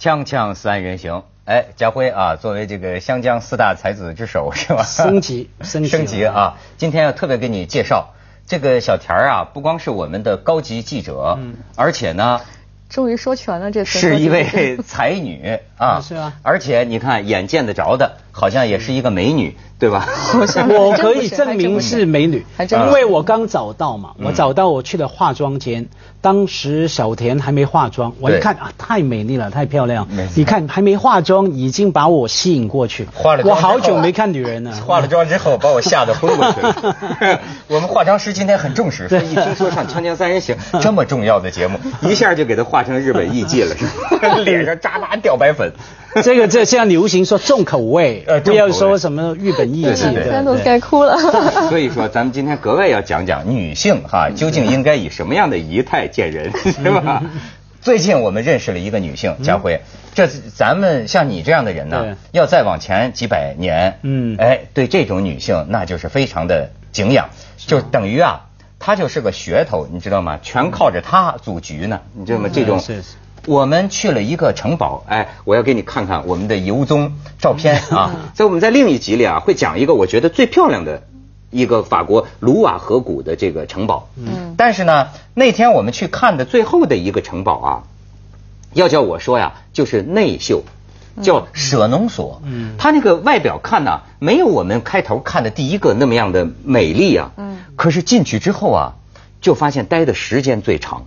锵锵三人行，哎，家辉啊，作为这个湘江四大才子之首是吧？升级，升级，升级啊！今天要特别给你介绍这个小田儿啊，不光是我们的高级记者，嗯，而且呢，终于说全了，这次是一位才女啊，是啊，而且你看眼见得着的，好像也是一个美女，对吧？我可以证明是美女，因为我刚找到嘛，我找到我去了化妆间。当时小田还没化妆，我一看啊，太美丽了，太漂亮。你看还没化妆，已经把我吸引过去。化了妆，我好久没看女人了。化了妆之后，把我吓得昏过去了。我们化妆师今天很重视，一听说上《锵锵三人行》这么重要的节目，一下就给他化成日本艺妓了，是吧？脸上扎巴掉白粉。这个这现在流行说重口味，呃不要说什么日本艺妓。现在都该哭了。所以说，咱们今天格外要讲讲女性哈，究竟应该以什么样的仪态见人，是吧？最近我们认识了一个女性，佳慧，这咱们像你这样的人呢，要再往前几百年，嗯，哎，对这种女性那就是非常的敬仰，就等于啊，她就是个噱头，你知道吗？全靠着她组局呢，你知道吗？这种。我们去了一个城堡，哎，我要给你看看我们的游踪照片 啊。在我们在另一集里啊，会讲一个我觉得最漂亮的一个法国卢瓦河谷的这个城堡。嗯。但是呢，那天我们去看的最后的一个城堡啊，要叫我说呀，就是内秀，叫舍农所。嗯。它那个外表看呢，没有我们开头看的第一个那么样的美丽啊。嗯。可是进去之后啊，就发现待的时间最长，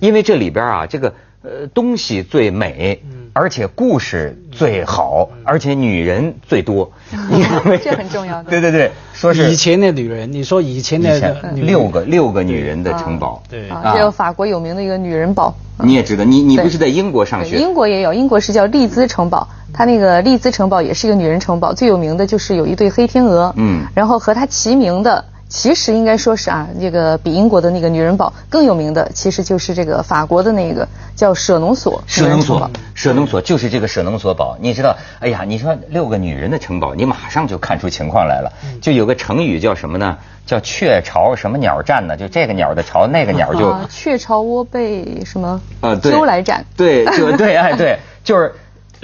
因为这里边啊，这个。呃，东西最美，而且故事最好，而且女人最多，这很重要的。对对对，说是以前的女人，你说以前的六个六个女人的城堡，对。啊，这个法国有名的一个女人堡。你也知道，你你不是在英国上学？英国也有，英国是叫利兹城堡，它那个利兹城堡也是一个女人城堡，最有名的就是有一对黑天鹅，嗯，然后和它齐名的。其实应该说是啊，这个比英国的那个女人堡更有名的，其实就是这个法国的那个叫舍农索。舍农索，舍农索就是这个舍农索堡。你知道，哎呀，你说六个女人的城堡，你马上就看出情况来了。就有个成语叫什么呢？叫雀巢什么鸟站呢？就这个鸟的巢，那个鸟就雀巢窝被什么？呃，鸠来占。对，就对，哎，对，就是。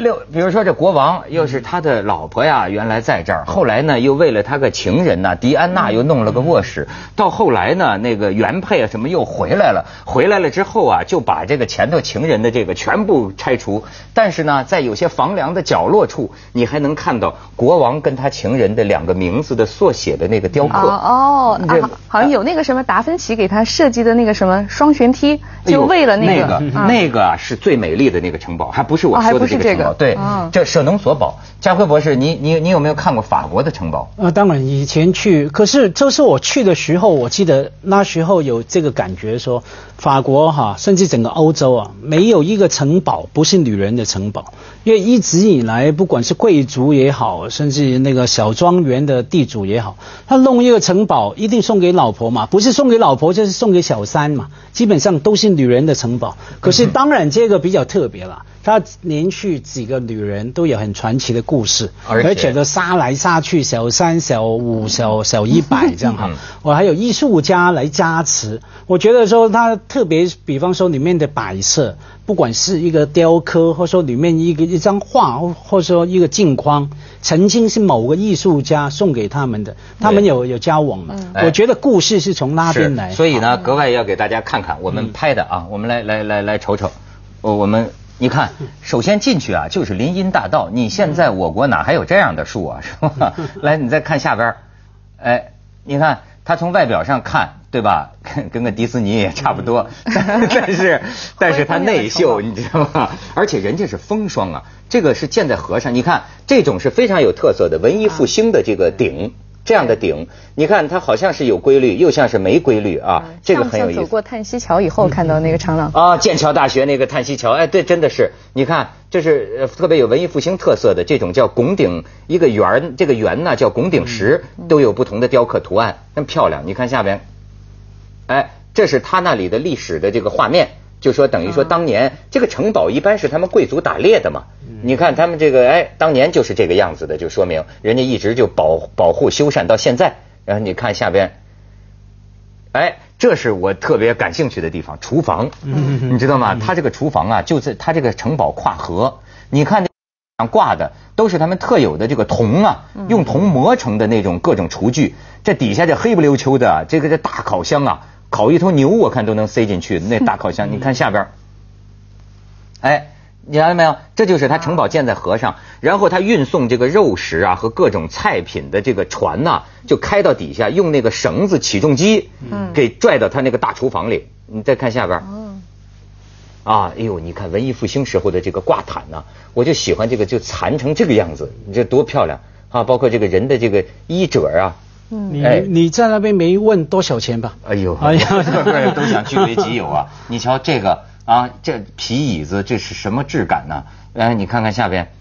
六，比如说这国王又是他的老婆呀，原来在这儿，后来呢又为了他个情人呢，迪安娜又弄了个卧室，到后来呢那个原配啊什么又回来了，回来了之后啊就把这个前头情人的这个全部拆除，但是呢在有些房梁的角落处，你还能看到国王跟他情人的两个名字的缩写的那个雕刻。哦，啊，好像有那个什么达芬奇给他设计的那个什么双旋梯，就为了那个那个啊。是最美丽的那个城堡，还不是我说的这个城堡。对，这舍农所堡，家辉博士，你你你有没有看过法国的城堡？啊，当然以前去，可是这是我去的时候，我记得那时候有这个感觉，说法国哈，甚至整个欧洲啊，没有一个城堡不是女人的城堡，因为一直以来，不管是贵族也好，甚至那个小庄园的地主也好，他弄一个城堡一定送给老婆嘛，不是送给老婆就是送给小三嘛，基本上都是女人的城堡。可是当然这个比较特别了。他连续几个女人都有很传奇的故事，而且都杀来杀去，小三、小五、小小一百这样哈。我还有艺术家来加持，我觉得说他特别，比方说里面的摆设，不管是一个雕刻，或者说里面一个一张画，或或者说一个镜框，曾经是某个艺术家送给他们的，他们有有交往嘛？我觉得故事是从那边来。所以呢，格外要给大家看看我们拍的啊，我们来来来来瞅瞅，我们。你看，首先进去啊，就是林荫大道。你现在我国哪还有这样的树啊？是吧？来，你再看下边哎，你看它从外表上看，对吧？跟跟个迪士尼也差不多，但是 但是它内秀，你知道吗？而且人家是风霜啊，这个是建在河上。你看，这种是非常有特色的文艺复兴的这个顶。这样的顶，你看它好像是有规律，又像是没规律啊。这个很有意思。走过叹息桥以后看到那个长廊。啊，剑桥大学那个叹息桥，哎，对，真的是。你看，这是特别有文艺复兴特色的这种叫拱顶，一个圆，这个圆呢叫拱顶石，都有不同的雕刻图案，真漂亮。你看下边，哎，这是它那里的历史的这个画面。就说等于说当年这个城堡一般是他们贵族打猎的嘛，你看他们这个哎，当年就是这个样子的，就说明人家一直就保保护修缮到现在。然后你看下边，哎，这是我特别感兴趣的地方，厨房，你知道吗？他这个厨房啊，就在他这个城堡跨河，你看上挂的都是他们特有的这个铜啊，用铜磨成的那种各种厨具。这底下这黑不溜秋的，这个这大烤箱啊，烤一头牛我看都能塞进去。那大烤箱，你看下边，哎。你看到没有？这就是他城堡建在河上，然后他运送这个肉食啊和各种菜品的这个船呐，就开到底下，用那个绳子起重机，嗯，给拽到他那个大厨房里。你再看下边，嗯，啊，哎呦，你看文艺复兴时候的这个挂毯呐，我就喜欢这个，就残成这个样子，你这多漂亮啊！包括这个人的这个衣褶啊，嗯，你你在那边没问多少钱吧？哎呦，哎呀，都想据为己有啊！你瞧这个。啊，这皮椅子这是什么质感呢？哎，你看看下边，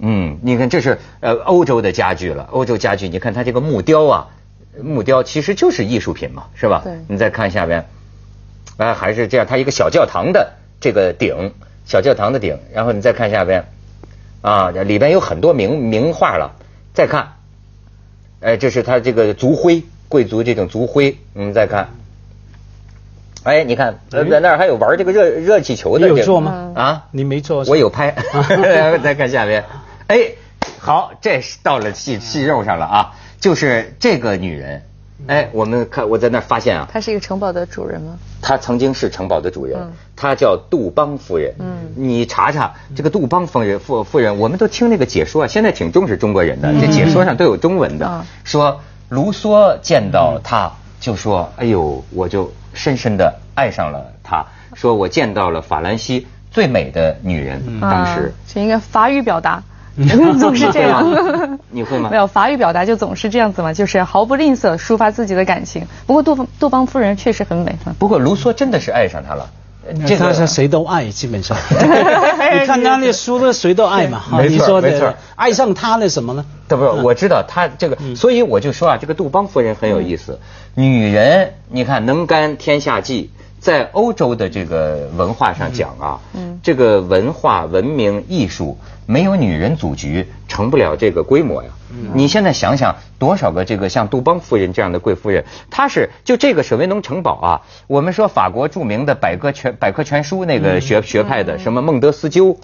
嗯，你看这是呃欧洲的家具了，欧洲家具，你看它这个木雕啊，木雕其实就是艺术品嘛，是吧？对。你再看下边，哎，还是这样，它一个小教堂的这个顶，小教堂的顶，然后你再看下边，啊，里边有很多名名画了。再看，哎，这是他这个族徽，贵族这种族徽，我们再看。哎，你看，在那儿还有玩这个热热气球的，你有做吗？啊，你没做，我有拍。再看下面，哎，好，这是到了细细肉上了啊，就是这个女人，哎，我们看我在那儿发现啊，她是一个城堡的主人吗？她曾经是城堡的主人，她叫杜邦夫人。嗯，你查查这个杜邦夫人夫夫人，我们都听那个解说啊，现在挺重视中国人的，这解说上都有中文的，说卢梭见到她就说，哎呦，我就。深深的爱上了她，说我见到了法兰西最美的女人。当时。这应该法语表达，总是这样。你会吗？没有法语表达就总是这样子嘛，就是毫不吝啬抒发自己的感情。不过杜邦杜邦夫人确实很美。不过卢梭真的是爱上她了，这个是谁都爱，基本上。你看他那书的谁都爱嘛？没错没错。爱上他了什么呢？对不是？我知道他这个，所以我就说啊，这个杜邦夫人很有意思。女人，你看能干天下计，在欧洲的这个文化上讲啊，这个文化、文明、艺术没有女人组局，成不了这个规模呀。你现在想想，多少个这个像杜邦夫人这样的贵夫人，她是就这个舍维农城堡啊。我们说法国著名的百科全百科全书那个学学派的，什么孟德斯鸠、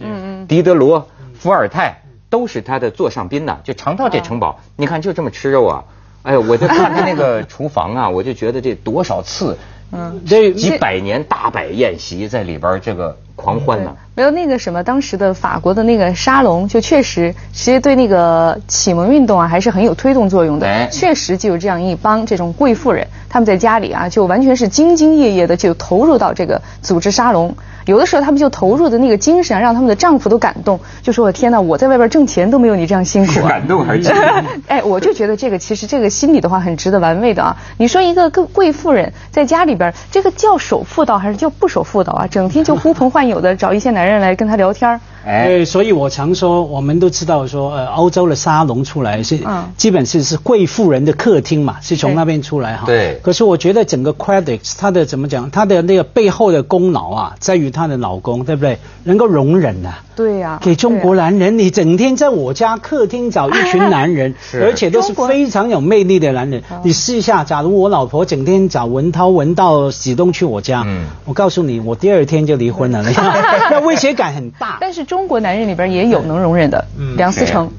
狄德罗、伏尔泰，都是他的座上宾呐。就常到这城堡，你看就这么吃肉啊。哎呦，我就看他那个厨房啊，我就觉得这多少次，嗯，这几百年大摆宴席在里边这个狂欢呢。没有那个什么，当时的法国的那个沙龙，就确实其实对那个启蒙运动啊还是很有推动作用的。确实就有这样一帮这种贵妇人，他们在家里啊就完全是兢兢业业的就投入到这个组织沙龙。有的时候他们就投入的那个精神，让他们的丈夫都感动，就说：“我天哪，我在外边挣钱都没有你这样辛苦。”感动还是？哎，我就觉得这个其实这个心理的话很值得玩味的啊！你说一个贵贵妇人在家里边，这个叫守妇道还是叫不守妇道啊？整天就呼朋唤友的找一些男人来跟她聊天。哎，所以我常说，我们都知道说，呃，欧洲的沙龙出来是，基本是是贵妇人的客厅嘛，是从那边出来哈。对。可是我觉得整个 credits，它的怎么讲，它的那个背后的功劳啊，在于她的老公，对不对？能够容忍呐。对呀。给中国男人，你整天在我家客厅找一群男人，而且都是非常有魅力的男人。你试一下，假如我老婆整天找文涛、文道、喜东去我家，嗯我告诉你，我第二天就离婚了，那威胁感很大。但是中。中国男人里边也有能容忍的，梁思成，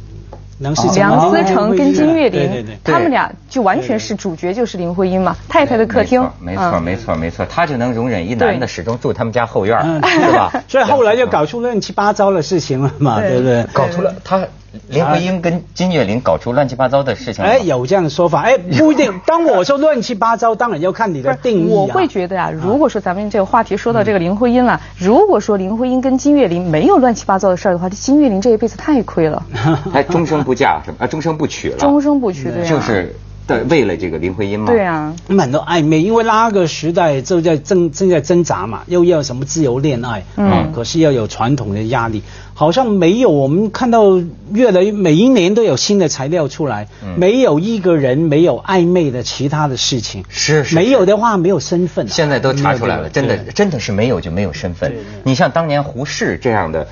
梁思成。跟金岳霖，他们俩就完全是主角，就是林徽因嘛，太太的客厅，没错没错没错，他就能容忍一男的始终住他们家后院，是吧？所以后来就搞出乱七八糟的事情了嘛，对不对？搞出了他。林徽因跟金岳霖搞出乱七八糟的事情，哎，有这样的说法，哎，不一定。当我说乱七八糟，当然要看你的定义。我会觉得啊，如果说咱们这个话题说到这个林徽因了，如果说林徽因跟金岳霖没有乱七八糟的事儿的话，这金岳霖这一辈子太亏了，哎终生不嫁是吧？啊，终生不娶了，终生不娶对就是。对，为了这个林徽因嘛，对啊，蛮多暧昧，因为那个时代正在正正在挣扎嘛，又要什么自由恋爱，嗯，可是要有传统的压力，好像没有。我们看到越来越每一年都有新的材料出来，没有一个人没有暧昧的其他的事情，是是，没有的话没有身份。现在都查出来了，真的真的是没有就没有身份。你像当年胡适这样的。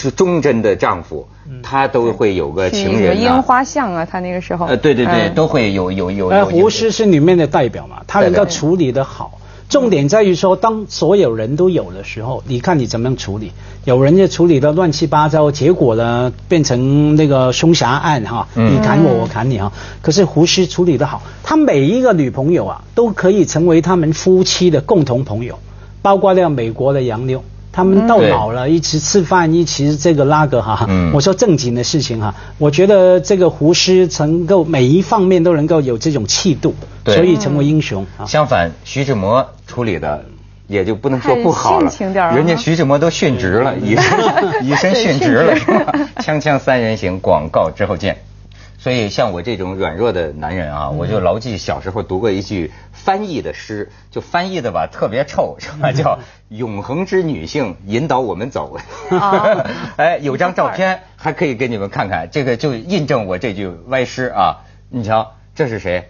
是忠贞的丈夫，他都会有个情人樱花巷啊，他那个时候。呃，对对对，都会有有有。呃，胡适是里面的代表嘛，他能够处理的好，重点在于说，当所有人都有的时候，你看你怎么样处理？有人就处理的乱七八糟，结果呢变成那个凶杀案哈，你砍我，我砍你啊。可是胡适处理的好，他每一个女朋友啊，都可以成为他们夫妻的共同朋友，包括那个美国的杨妞。他们到老了，一起吃饭，一起这个那个哈。我说正经的事情哈，我觉得这个胡适能够每一方面都能够有这种气度，所以成为英雄。相反，徐志摩处理的也就不能说不好了，人家徐志摩都殉职了，以身以身殉职了，是吧？锵锵三人行，广告之后见。所以像我这种软弱的男人啊，我就牢记小时候读过一句翻译的诗，就翻译的吧特别臭，是吧？叫“永恒之女性引导我们走”。哎，有张照片还可以给你们看看，这个就印证我这句歪诗啊。你瞧，这是谁？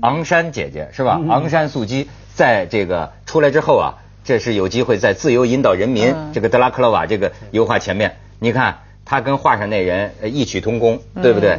昂山姐姐是吧？昂山素姬在这个出来之后啊，这是有机会在自由引导人民这个德拉克洛瓦这个油画前面，你看她跟画上那人异曲同工，对不对？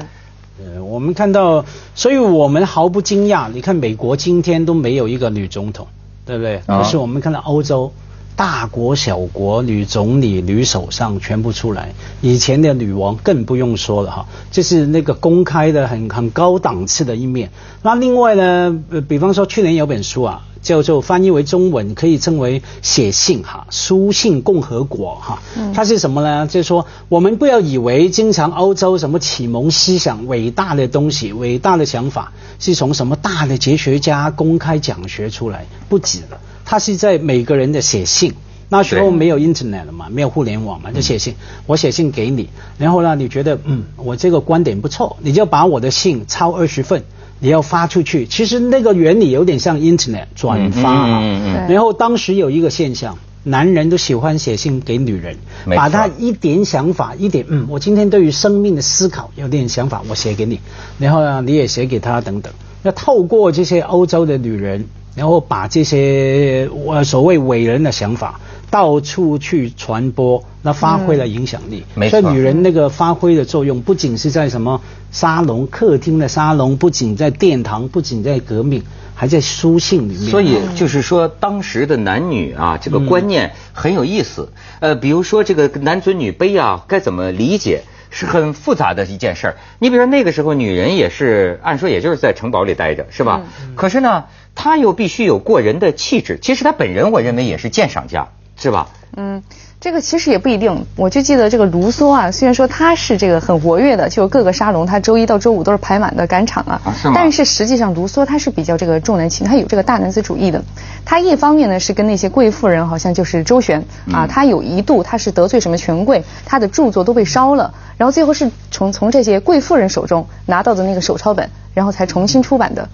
呃，我们看到，所以我们毫不惊讶。你看，美国今天都没有一个女总统，对不对？可是我们看到欧洲大国小国，女总理、女首相全部出来。以前的女王更不用说了哈，这是那个公开的很很高档次的一面。那另外呢，呃比方说去年有本书啊。叫做翻译为中文可以称为写信哈，书信共和国哈，它是什么呢？就是说我们不要以为经常欧洲什么启蒙思想伟大的东西、伟大的想法是从什么大的哲学家公开讲学出来，不止了，它是在每个人的写信。那时候没有 internet 了嘛，没有互联网嘛，就写信，我写信给你，然后呢，你觉得嗯，我这个观点不错，你就把我的信抄二十份。你要发出去，其实那个原理有点像 Internet 转发啊。然后当时有一个现象，男人都喜欢写信给女人，把他一点想法，一点嗯，我今天对于生命的思考有点想法，我写给你，然后呢你也写给他等等。要透过这些欧洲的女人，然后把这些我所谓伟人的想法。到处去传播，那发挥了影响力。所以女人那个发挥的作用，不仅是在什么沙龙、客厅的沙龙，不仅在殿堂，不仅在革命，还在书信里面。所以就是说，当时的男女啊，这个观念很有意思。呃，比如说这个男尊女卑啊，该怎么理解，是很复杂的一件事儿。你比如说那个时候，女人也是按说也就是在城堡里待着，是吧？可是呢，她又必须有过人的气质。其实她本人，我认为也是鉴赏家。是吧？嗯，这个其实也不一定。我就记得这个卢梭啊，虽然说他是这个很活跃的，就各个沙龙，他周一到周五都是排满的赶场啊。是但是实际上，卢梭他是比较这个重男轻，他有这个大男子主义的。他一方面呢是跟那些贵妇人好像就是周旋啊，他有一度他是得罪什么权贵，他的著作都被烧了，然后最后是从从这些贵妇人手中拿到的那个手抄本，然后才重新出版的。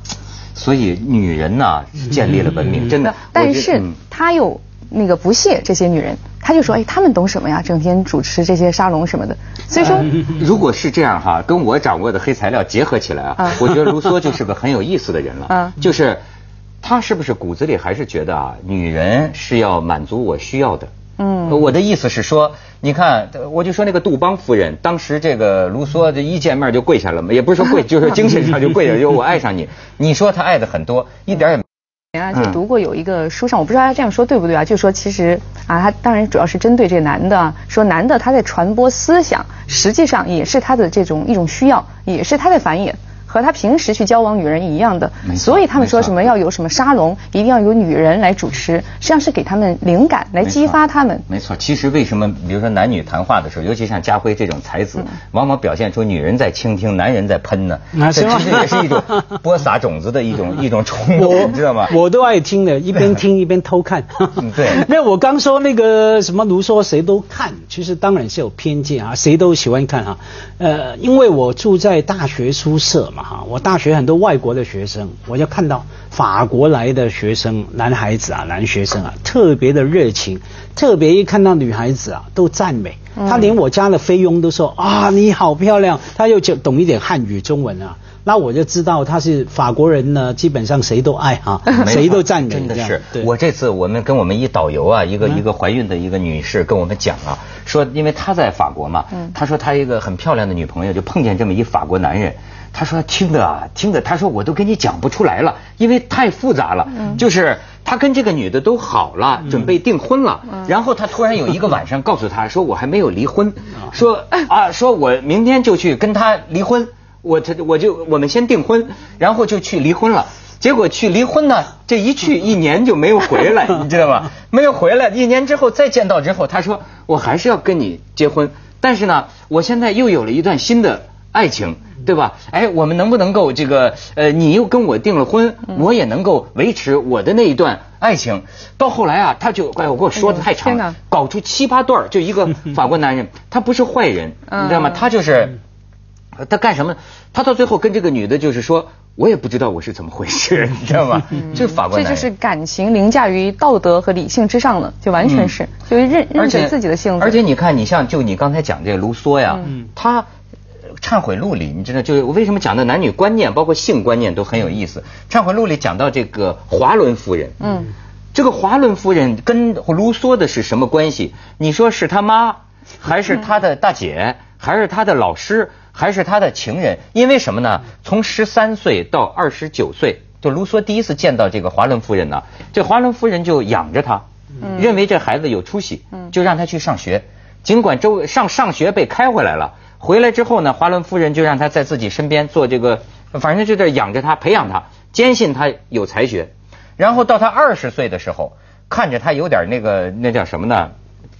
所以女人呢建立了文明，真的。但是他又。那个不屑这些女人，他就说：“哎，他们懂什么呀？整天主持这些沙龙什么的。”所以说，如果是这样哈，跟我掌握的黑材料结合起来啊，我觉得卢梭就是个很有意思的人了。啊，就是他是不是骨子里还是觉得啊，女人是要满足我需要的？嗯，我的意思是说，你看，我就说那个杜邦夫人，当时这个卢梭这一见面就跪下了嘛，也不是说跪，就是精神上就跪下，就我爱上你。你说他爱的很多，一点也。啊，就读过有一个书上，我不知道他这样说对不对啊？就说其实啊，他当然主要是针对这个男的，说男的他在传播思想，实际上也是他的这种一种需要，也是他在繁衍。和他平时去交往女人一样的，所以他们说什么要有什么沙龙，一定要有女人来主持，实际上是给他们灵感，来激发他们。没错，其实为什么，比如说男女谈话的时候，尤其像家辉这种才子，往往表现出女人在倾听，男人在喷呢？这其实也是一种 播撒种子的一种 一种冲动，你知道吗？我都爱听的，一边听一边偷看。对，没有我刚说那个什么卢梭谁都看，其实当然是有偏见啊，谁都喜欢看啊。呃，因为我住在大学宿舍嘛。哈，我大学很多外国的学生，我就看到法国来的学生，男孩子啊，男学生啊，特别的热情，特别一看到女孩子啊，都赞美，他连我家的菲佣都说啊，你好漂亮，他又就懂一点汉语中文啊。那我就知道他是法国人呢，基本上谁都爱哈，谁都赞美真的是。我这次我们跟我们一导游啊，一个一个怀孕的一个女士跟我们讲啊，说因为她在法国嘛，她说她一个很漂亮的女朋友就碰见这么一法国男人。他说听的啊，听的，他说我都跟你讲不出来了，因为太复杂了。嗯，就是他跟这个女的都好了，准备订婚了。嗯，然后他突然有一个晚上告诉他说我还没有离婚，说啊，说我明天就去跟他离婚，我他我就我们先订婚，然后就去离婚了。结果去离婚呢，这一去一年就没有回来，你知道吧？没有回来，一年之后再见到之后，他说我还是要跟你结婚，但是呢，我现在又有了一段新的爱情。对吧？哎，我们能不能够这个？呃，你又跟我订了婚，我也能够维持我的那一段爱情。到后来啊，他就哎，我给我说的太长了，搞出七八段就一个法国男人，他不是坏人，你知道吗？他就是他干什么？他到最后跟这个女的，就是说我也不知道我是怎么回事，你知道吗？就是法国男人，这就是感情凌驾于道德和理性之上了，就完全是就认认准自己的性子。而且你看，你像就你刚才讲这个卢梭呀，他。忏悔录里，你知道，就是我为什么讲的男女观念，包括性观念都很有意思。忏悔录里讲到这个华伦夫人，嗯，这个华伦夫人跟卢梭的是什么关系？你说是他妈，还是他的大姐，还是他的老师，还是他的情人？因为什么呢？从十三岁到二十九岁，就卢梭第一次见到这个华伦夫人呢，这华伦夫人就养着他，认为这孩子有出息，就让他去上学。尽管周上上学被开回来了。回来之后呢，华伦夫人就让他在自己身边做这个，反正就在养着他，培养他，坚信他有才学。然后到他二十岁的时候，看着他有点那个那叫什么呢？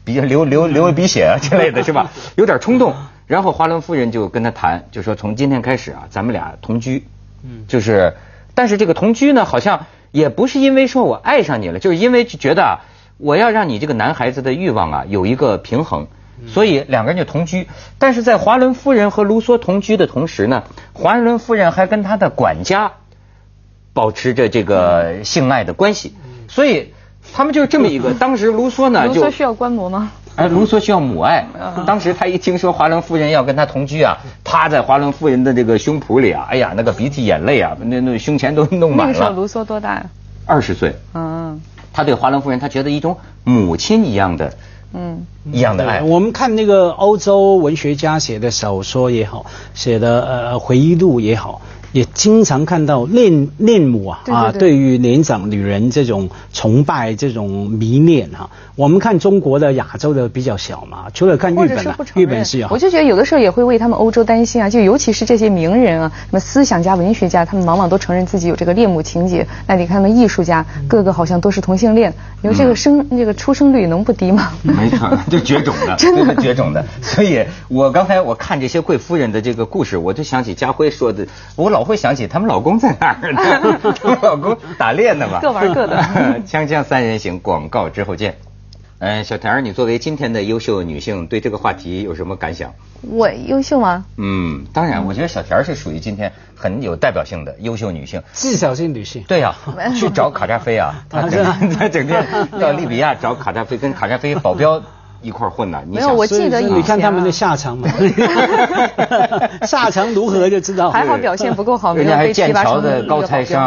比较流流流鼻血啊之类的是吧？有点冲动。然后华伦夫人就跟他谈，就说从今天开始啊，咱们俩同居。嗯。就是，但是这个同居呢，好像也不是因为说我爱上你了，就是因为觉得啊，我要让你这个男孩子的欲望啊有一个平衡。所以两个人就同居，但是在华伦夫人和卢梭同居的同时呢，华伦夫人还跟她的管家保持着这个性爱的关系，所以他们就是这么一个。当时卢梭呢，就卢梭需要观摩吗？哎，卢梭需要母爱。当时他一听说华伦夫人要跟他同居啊，趴在华伦夫人的这个胸脯里啊，哎呀，那个鼻涕眼泪啊，那那胸前都弄满了。那时候卢梭多大呀？二十岁。嗯。他对华伦夫人，他觉得一种母亲一样的。嗯，一样的爱。我们看那个欧洲文学家写的小说也好，写的呃回忆录也好。也经常看到恋恋母啊啊，对于年长女人这种崇拜、这种迷恋哈。我们看中国的、亚洲的比较小嘛，除了看日本啊，日本是有。我就觉得有的时候也会为他们欧洲担心啊，就尤其是这些名人啊，什么思想家、文学家，他们往往都承认自己有这个恋母情节。那你看那艺术家，个个好像都是同性恋，你说这个生这个出生率能不低吗？没错，就绝种的，真的绝种的。所以我刚才我看这些贵夫人的这个故事，我就想起家辉说的，我老。我会想起他们老公在哪儿呢？他 们老公打猎呢吧？各玩各的。锵锵三人行，广告之后见。嗯，小田儿，你作为今天的优秀女性，对这个话题有什么感想？我优秀吗？嗯，当然，我觉得小田儿是属于今天很有代表性的优秀女性，技巧性女性。对呀，去找卡扎菲啊，他整天到利比亚找卡扎菲，跟卡扎菲保镖。一块混呢？没有，我记得你看他们的下场嘛，下场如何就知道。还好表现不够好，人家还剑桥的高材生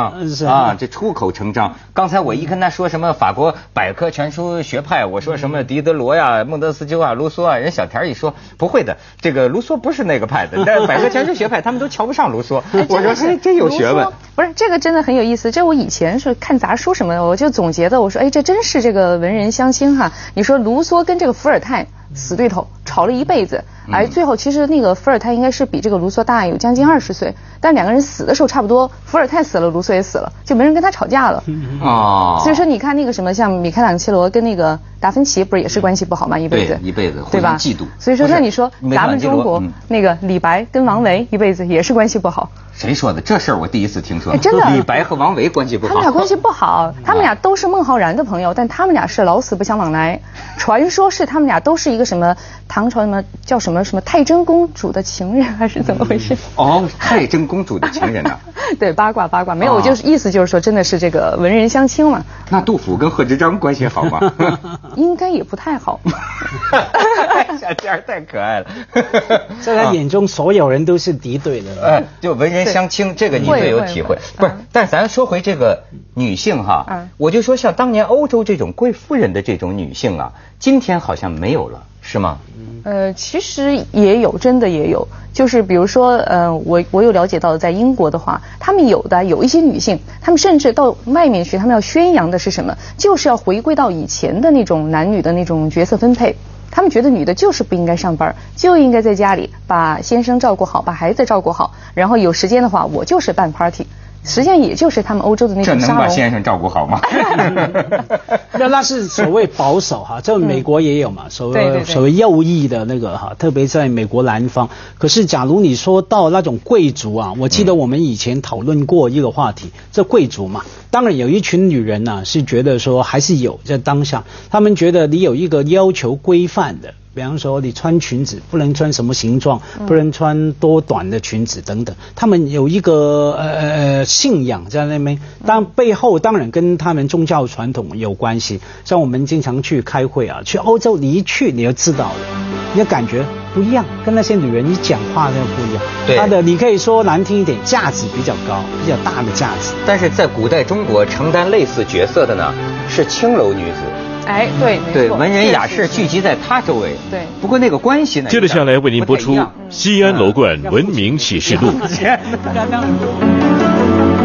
啊，这出口成章。刚才我一跟他说什么法国百科全书学派，我说什么狄德罗呀、孟德斯鸠啊、卢梭啊，人小田一说不会的，这个卢梭不是那个派的，但百科全书学派他们都瞧不上卢梭。我说哎，真有学问。不是这个真的很有意思，这我以前是看杂书什么的，我就总结的，我说哎，这真是这个文人相亲哈。你说卢梭跟这个伏尔泰死对头，吵了一辈子，而最后其实那个伏尔泰应该是比这个卢梭大有将近二十岁，但两个人死的时候差不多，伏尔泰死了，卢梭也死了，就没人跟他吵架了。哦。所以说你看那个什么，像米开朗基罗跟那个达芬奇，不是也是关系不好吗？一辈子。一辈子。对吧？嫉妒。所以说那你说咱们中国那个李白跟王维一辈子也是关系不好。谁说的？这事儿我第一次听说。真的。李白和王维关系不好。他们俩关系不好，他们俩都是孟浩然的朋友，但他们俩是老死不相往来。传说是他们俩都是一个什么唐朝什么叫什么什么什么太真公主的情人，还是怎么回事？哦，太真公主的情人呐。对，八卦八卦，没有，就是意思就是说，真的是这个文人相亲嘛。那杜甫跟贺知章关系好吗？应该也不太好。小天儿太可爱了，在他眼中，所有人都是敌对的。哎，就文人相亲，这个你最有体会。不是，但咱说回这个女性哈，我就说像当年欧洲这种贵妇人的这种女性啊，今天好像没有了，是吗？呃，其实也有，真的也有。就是比如说，呃，我我有了解到，在英国的话，他们有的有一些女性，她们甚至到外面去，她们要宣扬的是什么？就是要回归到以前的那种男女的那种角色分配。他们觉得女的就是不应该上班，就应该在家里把先生照顾好，把孩子照顾好，然后有时间的话，我就是办 party。实际上也就是他们欧洲的那种这能把先生照顾好吗？那那是所谓保守哈，这美国也有嘛，所谓所谓右翼的那个哈，特别在美国南方。可是假如你说到那种贵族啊，我记得我们以前讨论过一个话题，这贵族嘛，当然有一群女人呢是觉得说还是有在当下，他们觉得你有一个要求规范的。比方说，你穿裙子不能穿什么形状，不能穿多短的裙子等等。他们有一个呃呃信仰在那边，但背后当然跟他们宗教传统有关系。像我们经常去开会啊，去欧洲你一去你就知道了，你的感觉不一样，跟那些女人一讲话就不一样。对，她的你可以说难听一点，价值比较高，比较大的价值。但是在古代中国，承担类似角色的呢是青楼女子。哎，对，对，文人雅士聚集在他周围。对，不过那个关系呢？接着下来为您播出《西安楼观文明启示录》。